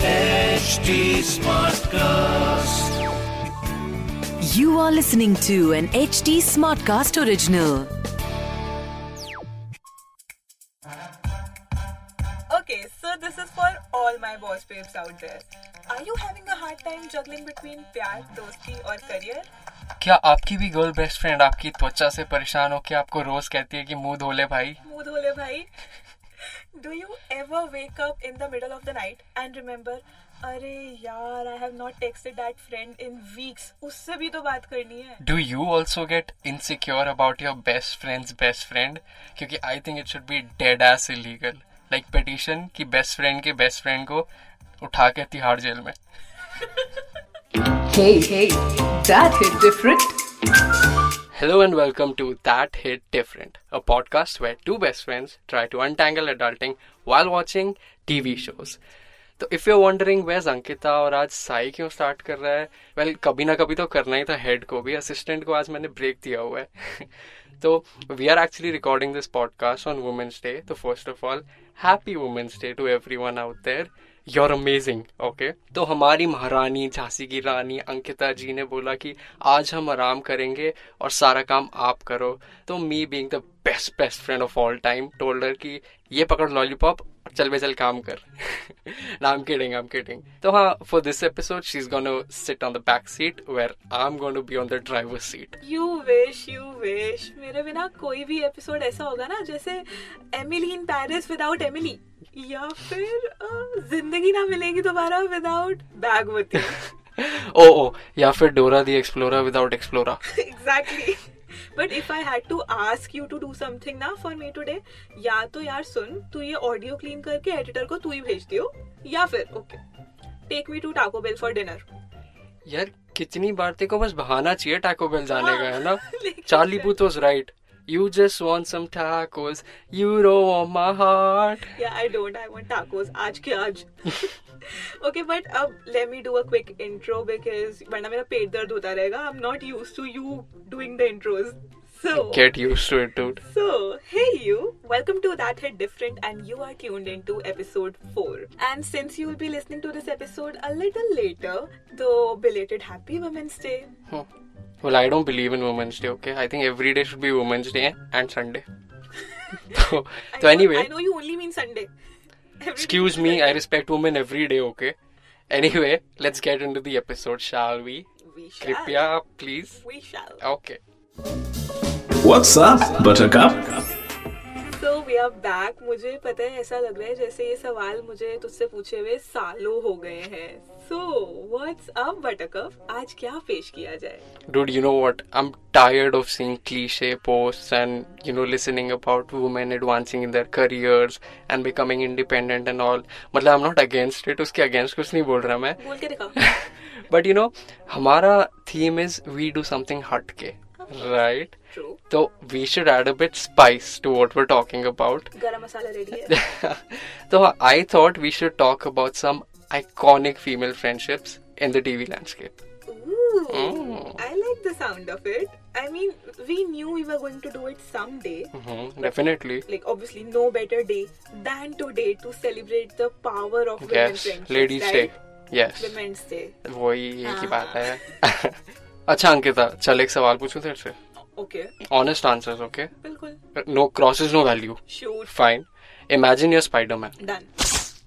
HD Smartcast. You are listening to an HD Smartcast original. Okay, so this is for all my boss babes out there. Are you having a hard time juggling between प्यार, दोस्ती और career? क्या आपकी भी girl best friend आपकी त्वचा से परेशान होकर आपको रोज कहती है कि मुँह धो ले भाई मुँह धोले भाई. Do you ever wake up in the middle of the night and remember, अरे यार, I have not texted that friend in weeks. उससे भी तो बात करनी है. Do you also get insecure about your best friends best friend क्योंकि I think it should be dead as illegal like petition कि बेस्ट फ्रेंड के best friend को उठा के तिहाड़ जेल में Hey, hey, that hit different. Hello and welcome to That Hit Different, a podcast where two best friends try to untangle adulting while watching TV shows. तो if you wondering where's Ankita और आज साई क्यों start कर रहा है? Well well, कभी ना कभी तो करना ही था हेड को भी। असिस्टेंट को आज मैंने ब्रेक दिया हुआ है। तो we are actually recording this podcast on women's day तो first of all happy women's day to everyone out there you're amazing okay तो हमारी महारानी झांसी की रानी अंकिता जी ने बोला कि आज हम आराम करेंगे और सारा काम आप करो तो me being the best best friend of all time told her कि ये पकड़ लॉलीपॉप और चल बे चल काम कर ना I'm kidding, I'm kidding. तो हाँ for this episode she's gonna sit on the back seat where I'm going to be on the driver's seat. You wish, you wish. मेरे बिना कोई भी एपिसोड ऐसा होगा ना जैसे Emily in Paris without Emily या फिर ज़िंदगी ना मिलेगी दोबारा विदाउट बैगवती ओ ओ या फिर Dora the explorer without explorer exactly but if I had to ask you to do something ना फॉर मी टुडे या तो यार सुन तू ये ऑडियो क्लीन करके एडिटर को तू ही भेज दियो या फिर okay take me to Taco Bell for dinner यार कितनी बार तेरे को बस बहाना चाहिए टाको बेल जाने का है ना? Charlie Booth was right You just want some tacos. You don't want my heart. Yeah, I don't. I want tacos. आज के आज. okay, but अब let me do a quick intro because वरना मेरा पेट दर्द होता रहेगा. I'm not used to you doing the intros. So. Get used to it, dude. So, hey you, welcome to That Hit Different and you are tuned into episode 4. And since you will be listening to this episode a little later, though belated happy Women's Day. Well, I don't believe in Women's Day, okay? I think every day should be Women's Day and Sunday. so, I so know- anyway, I know you only mean Sunday. Every excuse day is me, I respect women every day, okay? Anyway, let's get into the episode, shall we? We shall. Kripya, please. We shall. Okay. What's up, Buttercup? So we are back मुझे पता है ऐसा लग रहा है जैसे ये सवाल मुझे तुझसे पूछे हुए सालों हो गए हैं। सो व्हाट्स अप बटरकफ आज क्या पेश किया जाए? Dude you know what I am tired of seeing cliche posts and you know listening about women advancing in their careers and becoming independent and all मतलब I am not against it उसके against कुछ नहीं बोल रहा मैं। बोल के दिखाओ। बट यू नो हमारा theme is we do something हट right True. So we should add a bit spice to what we're talking about. Garam masala ready है. so I thought we should talk about some iconic female friendships in the TV landscape. Ooh, Mm. I like the sound of it. I mean, we knew we were going to do it someday. hmm Definitely. Like, obviously, no better day than today to celebrate the power of women's Yes, friendships, Ladies right? Day. Yes. Women's Day. वही एक ही हाँ। बात है अच्छा अंकिता चल एक सवाल पूछूं तेरे से Okay. Honest answers, okay? Bilkul. No crosses, no value. Shoot. Fine. Imagine you're Spider Man. Done.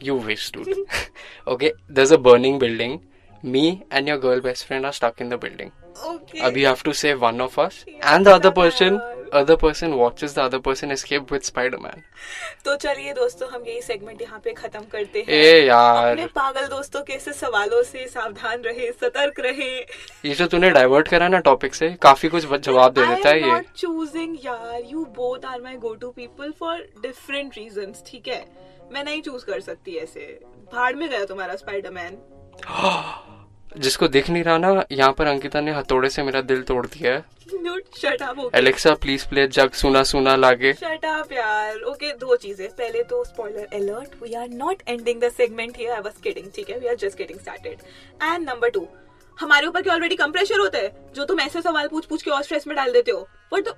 You waste dude. okay, there's a burning building. Me and your girl best friend are stuck in the building. Okay. Uh, Abhi you have to save one of us and the other person other person watches the other person escape with Spider-Man. तो चलिए दोस्तों हम यही segment यहाँ पे खत्म करते हैं। ए यार। अपने पागल दोस्तों के ऐसे सवालों से सावधान रहे सतर्क रहे। ये जो तूने डाइवर्ट करा ना टॉपिक से काफ़ी कुछ जवाब दे देता है ये। चूजिंग यार। You both are my go to people for different reason ठीक है? मैं नहीं चूज़ कर सकती ऐसे। भाड़ में गया तुम्हारा स्पाइडरमैन जिसको दिख नहीं रहा ना यहाँ पर अंकिता ने हथौड़े से मेरा दिल तोड़ दिया है। एलेक्सा प्लीज़ प्ले जग सुना सुना लागे शट अप यार ओके दो चीज़ें। पहले तो spoiler alert we are not ending the segment here I was kidding ठीक है? We are just getting started and number two हमारे ऊपर क्या ऑलरेडी कम प्रेशर होता है? जो तुम ऐसे सवाल पूछ पूछ के और स्ट्रेस में डाल देते हो। What the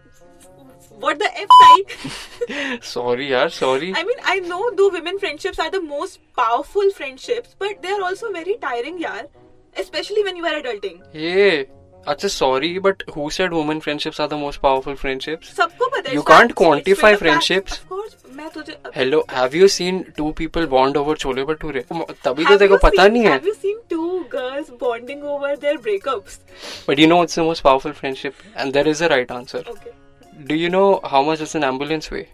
What the F, Sai? Sorry, yaar, sorry. I mean, I know though women friendships are the most powerful friendships, but they are also very tiring, yaar. Especially when you are adulting. Yeah. अच्छा sorry but who said women friendships are the most powerful friendships सबको पता है. Of course, मैं तुझे hello have you seen two people bond over chole bhature तभी तो you पता नहीं है Have you seen two girls bonding over their breakups? But you know it's the most powerful friendship and there is a right answer. Do you know how much is an ambulance way.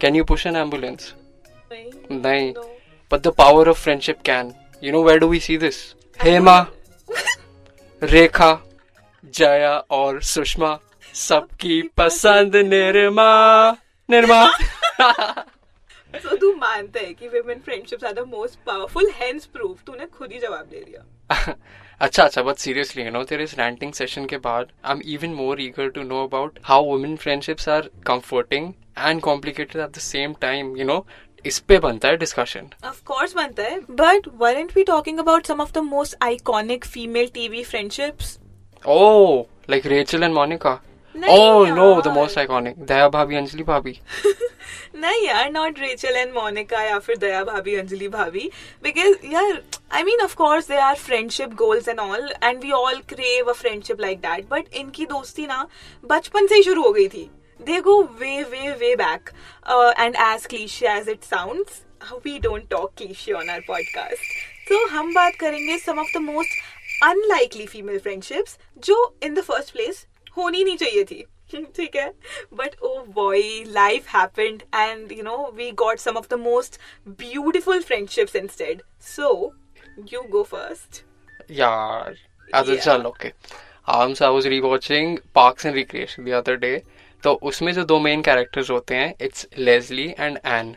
Can you push an ambulance नहीं. But the power of friendship can. You know where do we see this? Hema, Rekha, Jaya और सुषमा सबकी पसंद Nirma Nirma So तू मानता है कि women friendships are the most powerful, hence proof. तूने खुद ही जवाब दे दिया. अच्छा अच्छा बट सीरियसली यू नो तेरे इस रैंटिंग सेशन के बाद I am even more eager to know about how women friendships are comforting and complicated at the same time you know इस पे बनता है डिस्कशन Of course बनता है. But weren't we talking about some of the most iconic female TV friendships? Oh, like Rachel and Monica. नहीं oh no, the यार. most iconic. दया भाभी अंजलि भाभी. नहीं यार नॉट रेचल एंड मोनिका या फिर दया भाभी अंजलि भाभी बिकॉज़ यार I mean of course they are friendship goals and all and we all crave a friendship like that but इनकी दोस्ती ना बचपन से ही शुरू हो गई थी They go way way way back and as cliche as it sounds we don't talk cliche on our podcast तो हम बात करेंगे some of the most unlikely female friendships जो इन द फर्स्ट प्लेस होनी नहीं चाहिए थी ठीक है but oh boy life happened and you know we got some of the most beautiful friendships instead so you go first यार अच्छा Yeah. चल okay um so I was rewatching Parks and Recreation the other day तो उसमें जो दो main characters होते हैं it's Leslie and Ann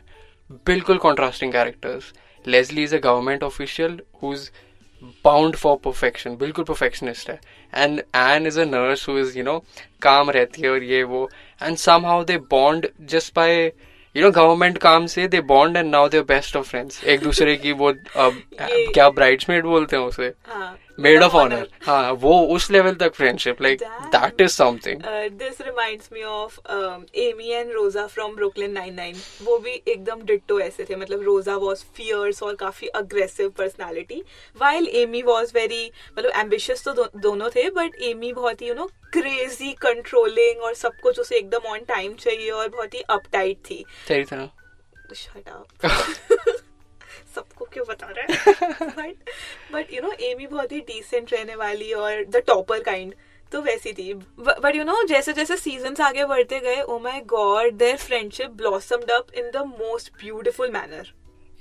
बिल्कुल contrasting characters Leslie is a government official who is bound for perfection बिल्कुल perfectionist है. And Ann is a nurse who is you know calm रहती है और ये वो. And somehow they bond just by you know government काम से they bond and now their best of friends एक दूसरे की वो अब, क्या ब्राइड्समेड बोलते हैं उसे? हाँ. मेड ऑफ़ ऑनर हाँ वो उस लेवल तक friendship like that is something this reminds me of um, Amy and Rosa from Brooklyn Nine-Nine. वो भी एकदम डिट्टो ऐसे थे मतलब रोजा वॉज़ फियर्स और काफ़ी aggressive personality while Amy was very मतलब एम्बिशियस तो दो, दोनों थे बट एमी बहुत ही यू नो क्रेजी कंट्रोलिंग और सब कुछ उसे एकदम ऑन टाइम चाहिए और बहुत ही अपटाइट थी तेरी तरह Shut up. सबको क्यों बता रहा है? बट यू नो एमी बहुत ही डिसेंट रहने वाली और द टॉपर काइंड तो वैसी थी. बट यू नो जैसे जैसे सीज़न आगे बढ़ते गए ओ my God their friendship blossomed up in the most beautiful manner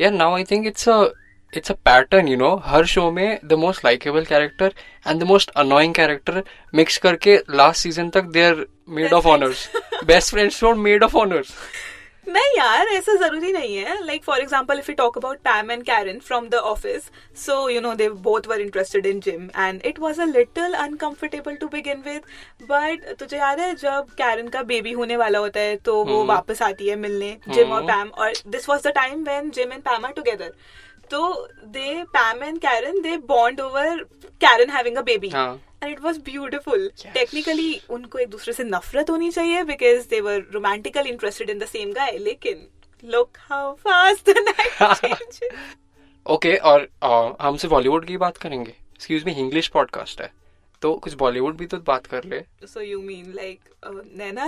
yeah now I think it's a it's a pattern you know her show में the most likeable character and the most annoying character mix करके last season तक they are maid of honours best friends maid of honours नहीं यार ऐसा ज़रूरी नहीं है। Like for example if you talk about Pam and Karen from the office so you know they both were interested in Jim and it was a little uncomfortable to begin with but तुझे याद है जब Karen का baby होने वाला होता है तो वो वापस आती है मिलने जिम और पैम और this was the time when Jim and Pam are together तो they Pam and Karen they bond over Karen having a baby हाँ. And it was beautiful technically उनको एक दूसरे से नफरत होनी चाहिए because they were romantically interested in the same guy लेकिन look how fast the night okay और uh, हमसे बॉलीवुड की बात करेंगे. एक्सक्यूज मी इंग्लिश पॉडकास्ट है. तो कुछ बॉलीवुड भी तो बात कर ले. So you mean like Naina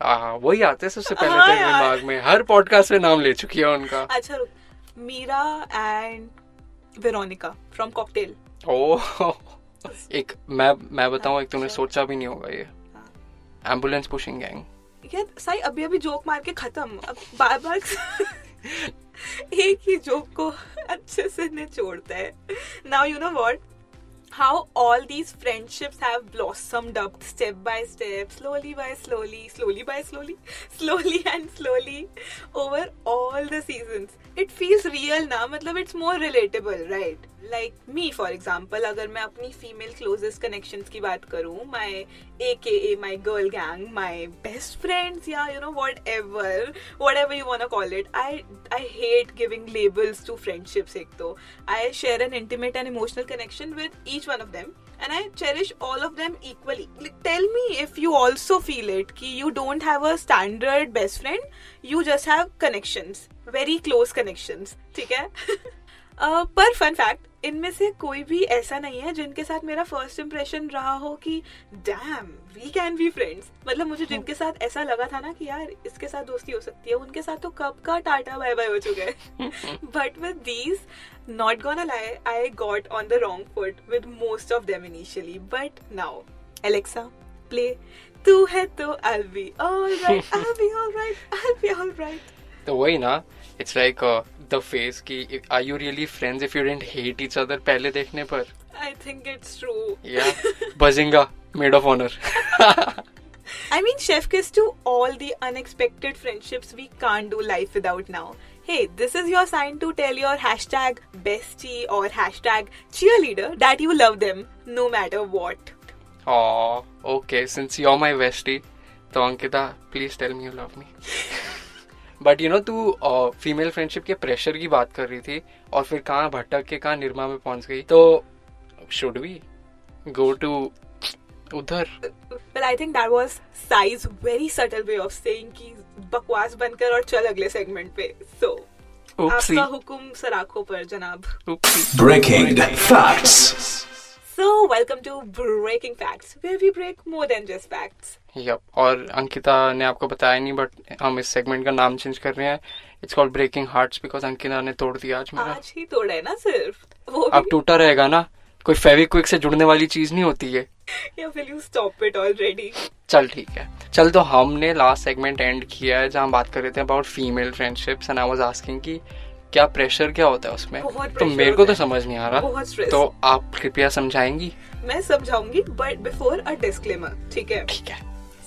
आ, वही आते हैं सबसे पहले हाँ तेरे दिमाग में. हर पॉडकास्ट में नाम ले चुकी है उनका. अच्छा रुक. Meera and Veronica from Cocktail Oh, एक मैं मैं बताऊँ एक तूने सोचा भी नहीं होगा ये। एंबुलेंस पुशिंग गैंग ये साई अभी अभी जोक मार के खत्म। अब बार बार एक ही जोक को अच्छे से निचोड़ता है। Now you know what how all these friendships have blossomed up step by step slowly by slowly slowly by slowly slowly and slowly over all the seasons. It feels real now. Matlab it's more relatable right like me for example अगर मैं अपनी female closest connection की बात करूँ my a k a my girl gang my best friends या you know whatever whatever you want call it I I hate giving labels to friendships एक तो I share an intimate and emotional connection with each one of them and I cherish all of them equally tell me if you also feel it कि you don't have a standard best friend, you just have connections, very close connections. ठीक है? Uh, पर fun fact इनमें से कोई भी ऐसा नहीं है जिनके साथ मेरा फ़र्स्ट इम्प्रेशन रहा हो कि damn we can be friends मतलब मुझे जिनके साथ ऐसा लगा था ना कि यार इसके साथ दोस्ती हो सकती है उनके साथ तो कब का टाटा बाय बाय हो चुका है। But with these not gonna lie I got on the wrong foot with most of them initially but now Alexa play तू है तो I be all right I be all right I be all right तो वही ना it's like the face की are you really friends if you don't hate each other पहले देखने पर आई थिंक इट्स ट्रू या Bazinga maid of honour I mean, chef kiss to all the unexpected friendships we can't do life without now. Hey, this is your sign to tell your hashtag bestie or hashtag cheerleader that you love them no matter what. Oh, okay. Since you're my bestie, तो Ankita please tell me you love me but you know तू female friendship के pressure की बात कर रही थी और फिर कहाँ भटक के कहाँ निर्मा में पहुँच गई? तो शुड वी गो टू उधर? Well, I think that was Sai's very subtle way of saying कि बकवास बनकर और चल अगले सेगमेंट पे। सो so आपका हुक्म सराखों पर जनाब। Oopsie. Breaking So welcome to Breaking Facts where we break more than just facts. Yep. और अंकिता ने आपको बताया नहीं बट हम इस सेगमेंट का नाम चेंज कर रहे हैं it's called breaking hearts because Ankita ने तोड़ दिया आज मेरा आज ही तोड़ा है ना सिर्फ़ वो अब टूटा रहेगा ना कोई फेविक्विक से जुड़ने वाली चीज़ नहीं होती है या will you stop it already? चल ठीक है चल तो हमने लास्ट सेगमेंट एंड किया है जहाँ बात कर रहे थे about female friendships and I was asking कि क्या प्रेशर क्या होता है उसमें? तो मेरे को तो समझ नहीं आ रहा। तो आप कृपया समझाएँगी? मैं समझाऊँगी बट बिफोर अ डिस्क्लेमर ठीक है? ठीक है।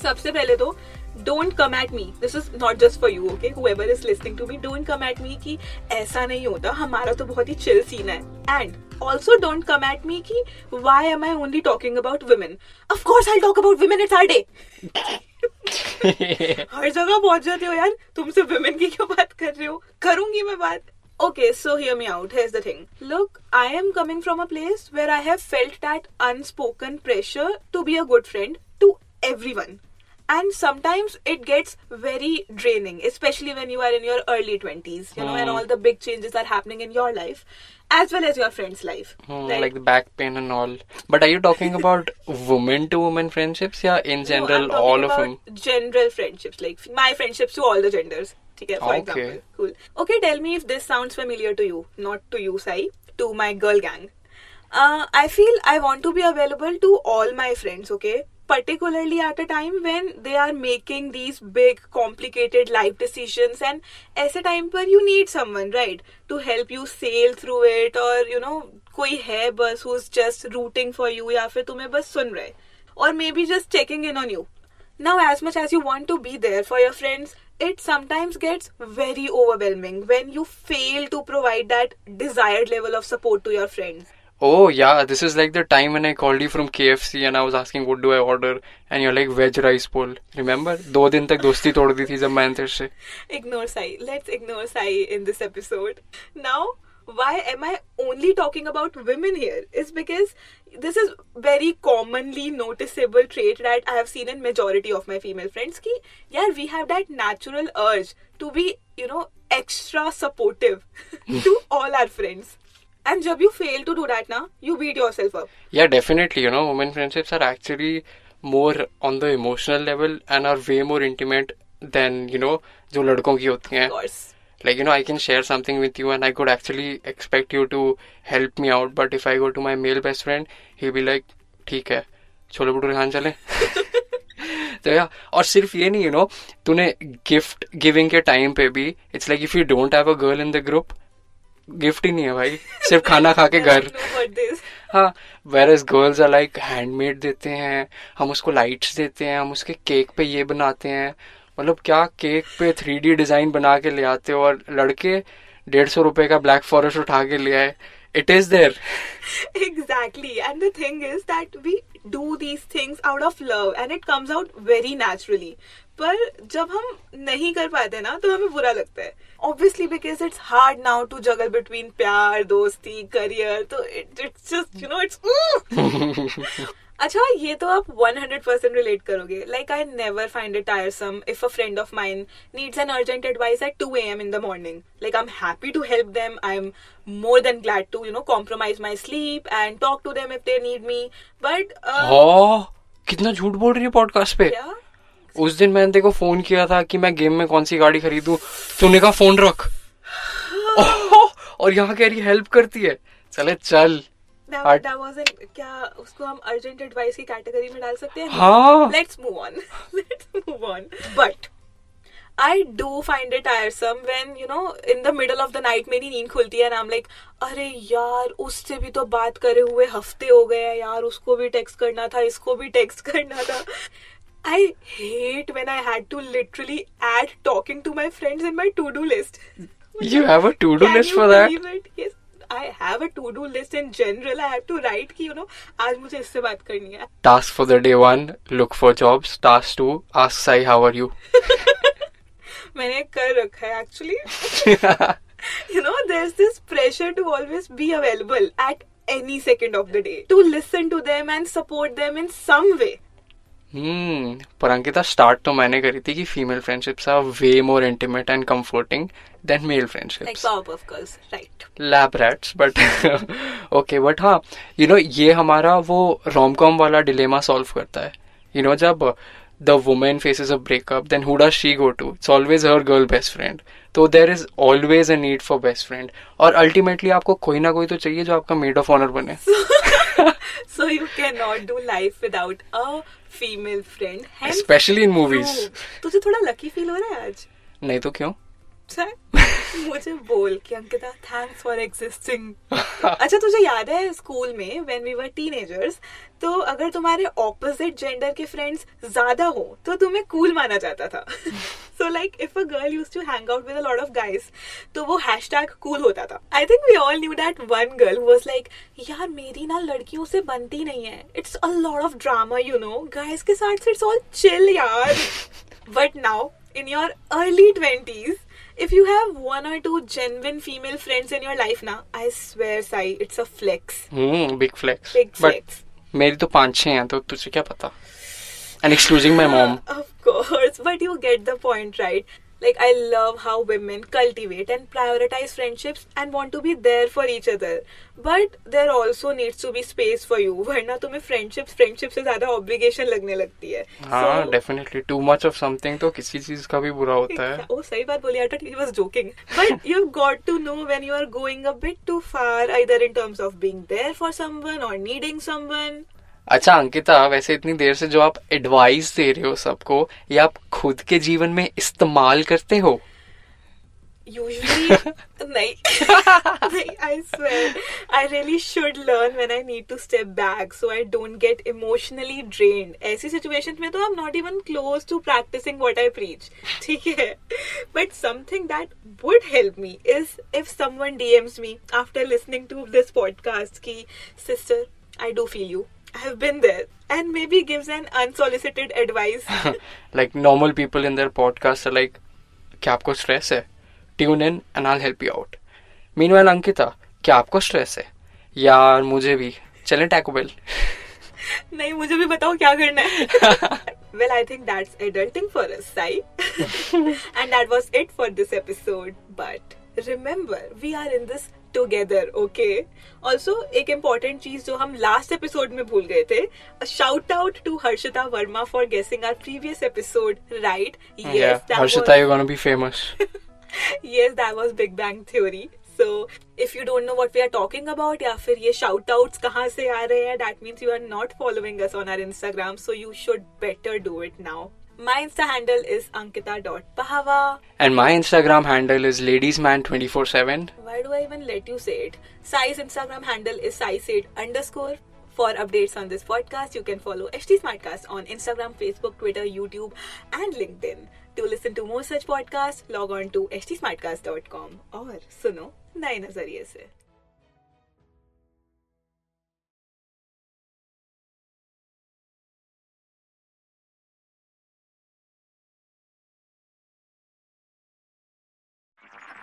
सबसे पहले तो don't come at me this is not just for you okay whoever is listening to me don't come at me कि ऐसा नहीं होता। हमारा तो बहुत ही चिल सीन है। And also don't come at me कि why am I only talking about women of course I talk about women it's our day हर जगह पहुँच जाते हो यार। तुमसे वुमेन की क्यों बात कर रहे हो? करूँगी मैं बात। Okay, so hear me out. Here's the thing. Look, I am coming from a place where I have felt that unspoken pressure to be a good friend to everyone. And sometimes it gets very draining, especially when you are in your early 20s, you know, and Hmm. all the big changes are happening in your life as well as your friend's life. Hmm, right? like the back pain and all but are you talking about woman to woman friendships yeah in No, general I'm all of them General friendships, like my friendships to all the genders. ठीक है, for Okay. example. Cool. Okay, tell me if this sounds familiar to you. Not to you, Sai. To my girl gang. Uh, I feel I want to be available to all my friends, okay? Particularly at a time when they are making these big, complicated life decisions, and ऐसे time पर you need someone, right, to help you sail through it, or you know, कोई है बस who's just rooting for you, या फिर तुम्हें बस सुन रहे, or maybe just checking in on you. Now, as much as you want to be there for your friends, it sometimes gets very overwhelming when you fail to provide that desired level of support to your friends. oh yeah this is like the time when i called you from kfc and i was asking what do i order and you're like veg rice bowl remember दो दिन तक दोस्ती तोड़ दी थी जब मैंने तेरे से Ignore Sai. Let's ignore Sai in this episode. Now, why am I only talking about women here? Is because this is very commonly noticeable trait that I have seen in majority of my female friends. Ki, yeah, we have that natural urge to be, you know, extra supportive to all our friends. And जब you fail to do that ना, you beat yourself up. yeah definitely you know women friendships are actually more on the emotional level and are way more intimate than you know जो लड़कों की होती हैं Of course. like you know i can share something with you and i could actually expect you to help me out but if i go to my male best friend he'll be like ठीक है छोले भटूरे खान चले तो या और सिर्फ़ ये नहीं you know तूने गिफ्ट गिविंग के टाइम पे भी it's like if you don't have a girl in the group gift ही नहीं है भाई सिर्फ़ खाना खा के घर. हाँ where as girls are like handmade देते हैं हम उसको लाइट्स देते हैं हम उसके केक पे ये बनाते हैं मतलब क्या केक पे थ्री डी डिज़ाइन बना के ले आते हो और लड़के डेढ़ सौ रुपए का ब्लैक फॉरेस्ट उठा के ले आए? It is there. exactly. And the thing is that we do these things out of love and it comes out very naturally. पर जब हम नहीं कर पाते ना तो हमें बुरा लगता है। Obviously because it's hard now to juggle between प्यार दोस्ती करियर तो it's just you know it's अच्छा ये तो आप 100% रिलेट करोगे like I never find it tiresome if a friend of mine needs an urgent advice at 2 a.m. in the morning. Like I'm happy to help them. I'm more than glad to, you know, compromise my sleep and talk to them if they need me. But uh, हाँ कितना झूठ बोल रही है podcast पे yeah, उस दिन मैंने तेको फ़ोन किया था कि मैं गेम में कौन सी गाड़ी खरीदू तूने कहा फ़ोन रख और यहाँ कह रही हेल्प करती है चले चल that, क्या उसको हम अर्जेंट एडवाइस की कैटेगरी में डाल सकते हैं हाँ let's move on let's move on but I do find it tiresome when you know in the middle of the night मेरी नींद खुलती है and I'm like अरे यार उससे भी तो बात करे हुए हफ़्ते हो गए हैं यार उसको भी टेक्स्ट करना था इसको भी टेक्स्ट करना था I hate when I had to literally add talking to my friends in my to-do list. you have a to do list for that believe I have a to do list in general I have to write कि you know आज मुझे इससे बात करनी है। Task for the day one look for jobs task two ask Sai how are you मैंने कर रखा है actually you know there is this pressure to always be available at any second of the day to listen to them and support them in some way hmm पर Ankita start तो मैंने करी थी कि female friendships are way more intimate and comforting than male friendships? Lab rats but okay but हाँ you know ये हमारा वो रोम कॉम वाला डिलेमा सॉल्व करता है. यू नो जब the women faces a breakup then who does she go to it's always her girl best friend तो there is always a need for best friend और ultimately आपको कोई ना कोई तो चाहिए जो आपका मेड ऑफ़ ऑनर बने. So you cannot do life without a female friend. Hence, in movies. तुझे थोड़ा lucky feel हो रहा है आज? नहीं तो क्यों मुझे बोल कि अंकिता थैंक्स फॉर एग्जिस्टिंग अच्छा तुझे याद है स्कूल में व्हेन वी वर टीनेजर्स तो अगर तुम्हारे ऑपोजिट जेंडर के फ्रेंड्स ज़्यादा हो तो तुम्हें कूल माना जाता था। So like if a girl used to hang out with a lot of guys तो वो हैशटैग कूल होता था। I think we all knew that one girl was like यार मेरी ना लड़कियों से बनती नहीं है। It's a lot of drama you know guys के साथ इट्स ऑल चिल यार. But now, in your early 20s, if you have one or two genuine female friends in your life now, I swear, Sai, it's a flex. Hmm big flex Big but flex. मेरी तो पांच छह हैं तो तुझे क्या पता and excluding my mom Of course, but you get the point, right? Like, I love how women cultivate and prioritize friendships and want to be there for each other. But there also needs to be space for you. वरना तुम्हें friendships, friendships से ज्यादा obligation लगने लगती है. हाँ So- definitely too much of something तो किसी चीज का भी बुरा होता है Oh, सही बात बोली I thought he was joking. But you've got to know when you are going a bit too far, either in terms of being there for someone or needing someone. अच्छा अंकिता वैसे इतनी देर से जो आप एडवाइस दे रहे हो सबको ये आप खुद के जीवन में इस्तेमाल करते हो? But something that would help me is if me after listening to this podcast की sister I do feel you I have been there. And maybe gives an unsolicited advice. Like normal people in their podcast are like क्या आपको stress है tune in and I help you out meanwhile Ankita क्या आपको stress है यार मुझे भी चलें टैको बेल नहीं मुझे भी बताओ क्या करना है well i think that's adulting for us sai and that was it for this episode but remember we are in this together okay also एक इंपॉर्टेंट चीज़ जो हम लास्ट एपिसोड में भूल गए थे shout out to Harshita Verma for guessing our previous episode right famous yes that was Big Bang Theory so if you don't know what we are talking about या फिर ये शाउट आउट कहाँ से आ रहे हैं that means you are not following us on our Instagram so you should better do it now My Insta handle is ankita.pahava. And my Instagram handle is ladies man twenty four seven Why do I even let you say it? Sai's Instagram handle is saisaid underscore. For updates on this podcast, you can follow HT Smartcast on Instagram, Facebook, Twitter, YouTube, and LinkedIn. To listen to more such podcasts, log on to htsmartcast.com और सुनो नए नजरिए से